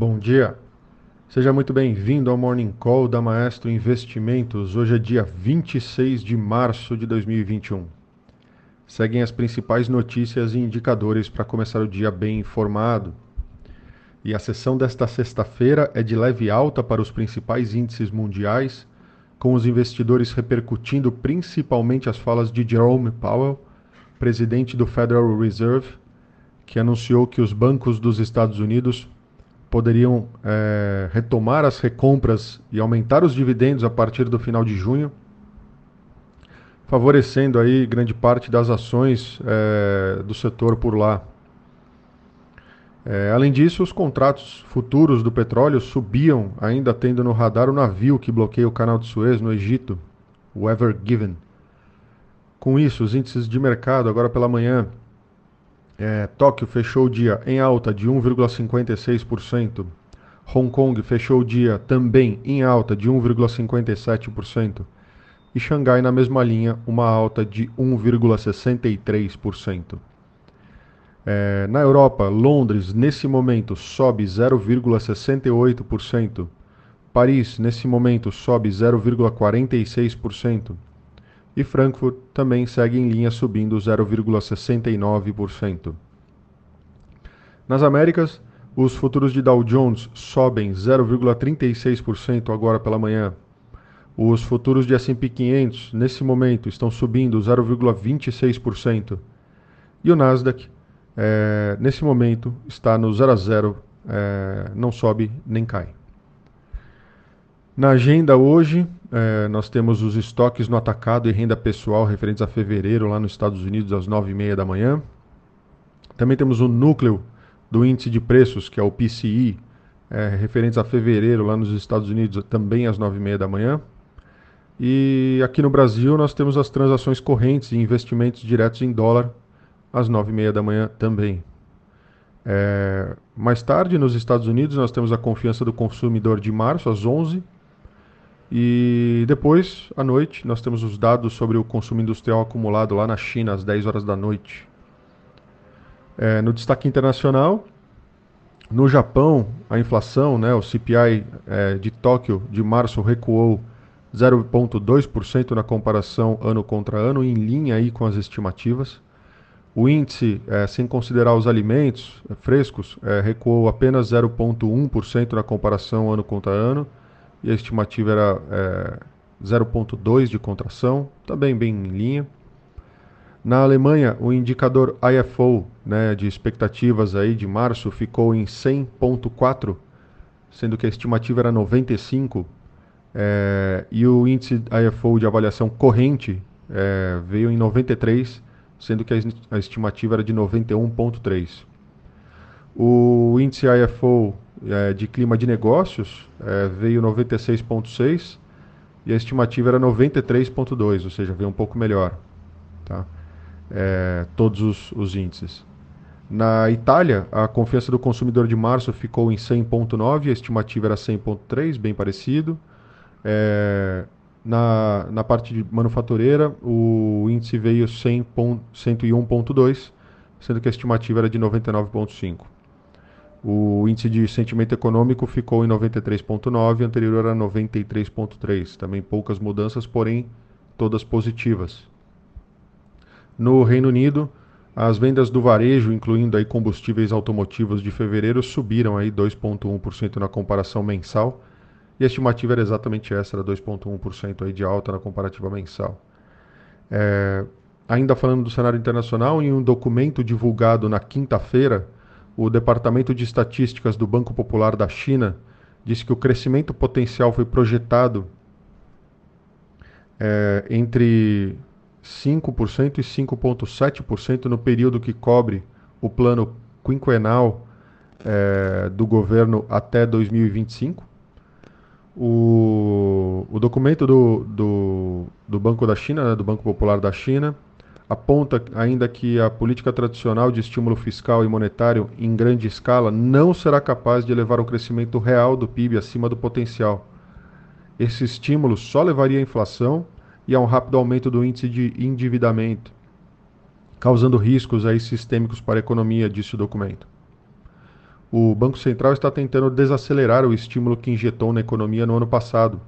Bom dia. Seja muito bem-vindo ao Morning Call da Maestro Investimentos. Hoje é dia 26 de março de 2021. Seguem as principais notícias e indicadores para começar o dia bem informado. E a sessão desta sexta-feira é de leve alta para os principais índices mundiais, com os investidores repercutindo principalmente as falas de Jerome Powell, presidente do Federal Reserve, que anunciou que os bancos dos Estados Unidos poderiam é, retomar as recompras e aumentar os dividendos a partir do final de junho, favorecendo aí grande parte das ações é, do setor por lá. É, além disso, os contratos futuros do petróleo subiam, ainda tendo no radar o navio que bloqueia o canal de Suez no Egito, o Ever Given. Com isso, os índices de mercado agora pela manhã é, Tóquio fechou o dia em alta de 1,56%. Hong Kong fechou o dia também em alta de 1,57%. E Xangai, na mesma linha, uma alta de 1,63%. É, na Europa, Londres, nesse momento, sobe 0,68%. Paris, nesse momento, sobe 0,46% e Frankfurt também segue em linha subindo 0,69%. Nas Américas, os futuros de Dow Jones sobem 0,36% agora pela manhã. Os futuros de S&P 500 nesse momento estão subindo 0,26% e o Nasdaq é, nesse momento está no 0 a 0, é, não sobe nem cai. Na agenda hoje, é, nós temos os estoques no atacado e renda pessoal referentes a fevereiro lá nos Estados Unidos às 9h30 da manhã. Também temos o núcleo do índice de preços, que é o PCI, é, referentes a fevereiro lá nos Estados Unidos também às 9h30 da manhã. E aqui no Brasil nós temos as transações correntes e investimentos diretos em dólar às 9h30 da manhã também. É, mais tarde, nos Estados Unidos, nós temos a confiança do consumidor de março às 11 e depois, à noite, nós temos os dados sobre o consumo industrial acumulado lá na China, às 10 horas da noite. É, no destaque internacional, no Japão, a inflação, né, o CPI é, de Tóquio de março recuou 0,2% na comparação ano contra ano, em linha aí com as estimativas. O índice, é, sem considerar os alimentos é, frescos, é, recuou apenas 0,1% na comparação ano contra ano e a estimativa era é, 0,2 de contração, também bem em linha. Na Alemanha, o indicador IFO né, de expectativas aí de março ficou em 100,4, sendo que a estimativa era 95, é, e o índice IFO de avaliação corrente é, veio em 93, sendo que a estimativa era de 91,3. O índice IFO é, de clima de negócios é, veio 96,6 e a estimativa era 93,2, ou seja, veio um pouco melhor. Tá? É, todos os, os, índices. Na Itália, a confiança do consumidor de março ficou em 100,9, a estimativa era 100,3, bem parecido. É, na, na parte de manufatureira, o índice veio 101,2, sendo que a estimativa era de 99,5. O índice de sentimento econômico ficou em 93,9, anterior era 93,3. Também poucas mudanças, porém todas positivas. No Reino Unido, as vendas do varejo, incluindo aí combustíveis automotivos de fevereiro, subiram aí 2,1% na comparação mensal. E a estimativa era exatamente essa, era 2,1% aí de alta na comparativa mensal. É, ainda falando do cenário internacional, em um documento divulgado na quinta-feira, o Departamento de Estatísticas do Banco Popular da China disse que o crescimento potencial foi projetado é, entre 5% e 5,7% no período que cobre o plano quinquenal é, do governo até 2025. O, o documento do, do, do Banco da China, né, do Banco Popular da China, aponta ainda que a política tradicional de estímulo fiscal e monetário em grande escala não será capaz de elevar o crescimento real do PIB acima do potencial. Esse estímulo só levaria à inflação e a um rápido aumento do índice de endividamento, causando riscos aí sistêmicos para a economia, disse o documento. o Banco Central está tentando desacelerar o estímulo que injetou na economia no ano passado,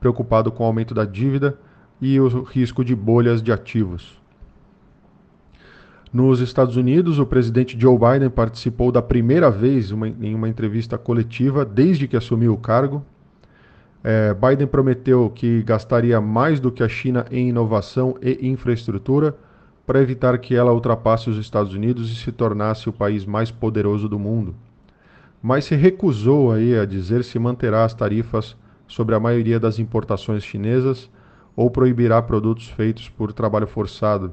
preocupado com o aumento da dívida e o risco de bolhas de ativos. Nos Estados Unidos, o presidente Joe Biden participou da primeira vez uma, em uma entrevista coletiva desde que assumiu o cargo. É, Biden prometeu que gastaria mais do que a China em inovação e infraestrutura para evitar que ela ultrapasse os Estados Unidos e se tornasse o país mais poderoso do mundo. Mas se recusou aí a dizer se manterá as tarifas sobre a maioria das importações chinesas ou proibirá produtos feitos por trabalho forçado.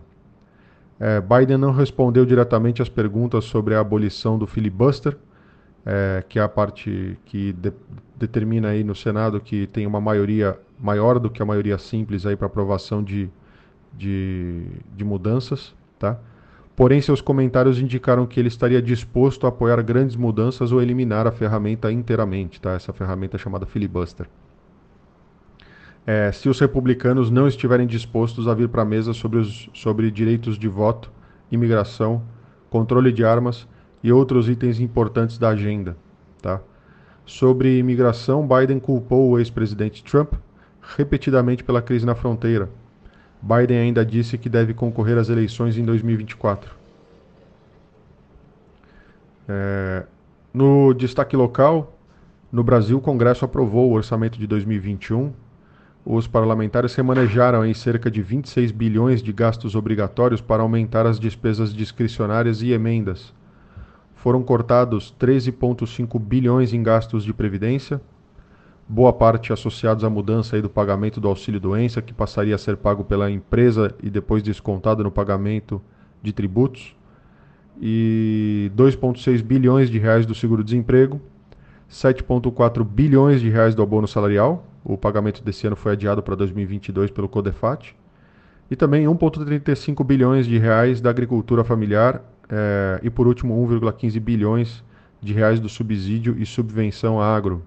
É, Biden não respondeu diretamente às perguntas sobre a abolição do filibuster, é, que é a parte que de, determina aí no Senado que tem uma maioria maior do que a maioria simples aí para aprovação de, de, de mudanças, tá? Porém, seus comentários indicaram que ele estaria disposto a apoiar grandes mudanças ou eliminar a ferramenta inteiramente, tá? Essa ferramenta chamada filibuster é, se os republicanos não estiverem dispostos a vir para a mesa sobre, os, sobre direitos de voto, imigração, controle de armas e outros itens importantes da agenda. Tá? Sobre imigração, Biden culpou o ex-presidente Trump repetidamente pela crise na fronteira. Biden ainda disse que deve concorrer às eleições em 2024. É, no destaque local, no Brasil, o Congresso aprovou o orçamento de 2021 os parlamentares remanejaram em cerca de 26 bilhões de gastos obrigatórios para aumentar as despesas discricionárias e emendas. Foram cortados 13,5 bilhões em gastos de previdência, boa parte associados à mudança do pagamento do auxílio-doença, que passaria a ser pago pela empresa e depois descontado no pagamento de tributos, e 2,6 bilhões de reais do seguro-desemprego, 7,4 bilhões de reais do abono salarial, o pagamento desse ano foi adiado para 2022 pelo Codefat. E também 1,35 bilhões de reais da agricultura familiar é, e, por último, 1,15 bilhões de reais do subsídio e subvenção agro.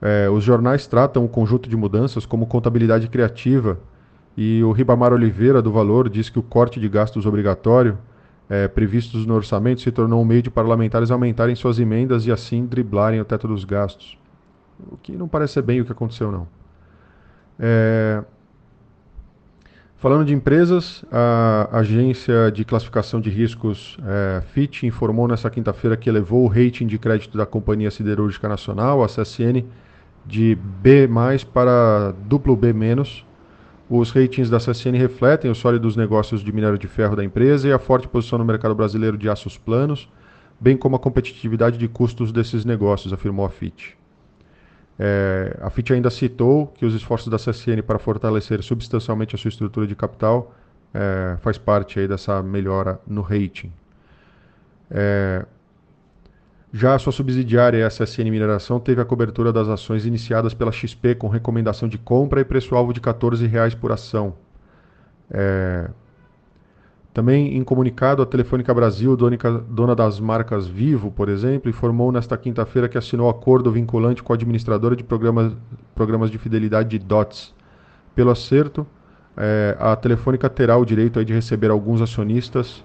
É, os jornais tratam o conjunto de mudanças como contabilidade criativa e o Ribamar Oliveira, do Valor, diz que o corte de gastos obrigatório é, previstos no orçamento se tornou um meio de parlamentares aumentarem suas emendas e assim driblarem o teto dos gastos. O que não parece ser bem o que aconteceu, não. É... Falando de empresas, a agência de classificação de riscos é, Fitch informou nesta quinta-feira que elevou o rating de crédito da Companhia Siderúrgica Nacional, a CSN, de B para duplo B-. Os ratings da CSN refletem os sólidos negócios de minério de ferro da empresa e a forte posição no mercado brasileiro de aços planos, bem como a competitividade de custos desses negócios, afirmou a Fitch. É, a FIT ainda citou que os esforços da CSN para fortalecer substancialmente a sua estrutura de capital é, faz parte aí dessa melhora no rating. É, já a sua subsidiária, a CSN Mineração, teve a cobertura das ações iniciadas pela XP com recomendação de compra e preço-alvo de R$ 14,00 por ação. É, também em comunicado, a Telefônica Brasil, dona das marcas Vivo, por exemplo, informou nesta quinta-feira que assinou acordo vinculante com a administradora de programas, programas de fidelidade de DOTS. Pelo acerto, é, a Telefônica terá o direito de receber alguns acionistas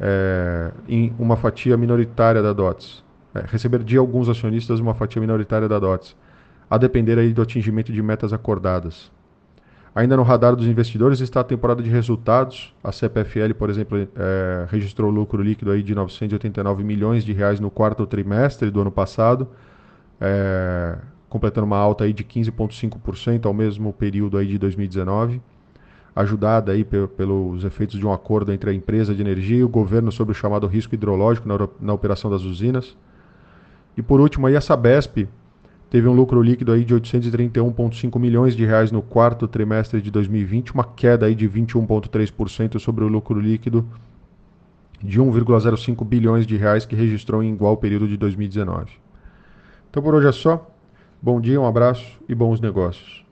é, em uma fatia minoritária da DOTS. É, receber de alguns acionistas uma fatia minoritária da DOTS, a depender aí do atingimento de metas acordadas. Ainda no radar dos investidores está a temporada de resultados. A CPFL, por exemplo, é, registrou lucro líquido aí de 989 milhões de reais no quarto trimestre do ano passado, é, completando uma alta aí de 15,5% ao mesmo período aí de 2019, ajudada aí pelos efeitos de um acordo entre a empresa de energia e o governo sobre o chamado risco hidrológico na, na operação das usinas. E por último aí a Sabesp teve um lucro líquido aí de 831,5 milhões de reais no quarto trimestre de 2020, uma queda aí de 21,3% sobre o lucro líquido de 1,05 bilhões de reais que registrou em igual período de 2019. Então por hoje é só. Bom dia, um abraço e bons negócios.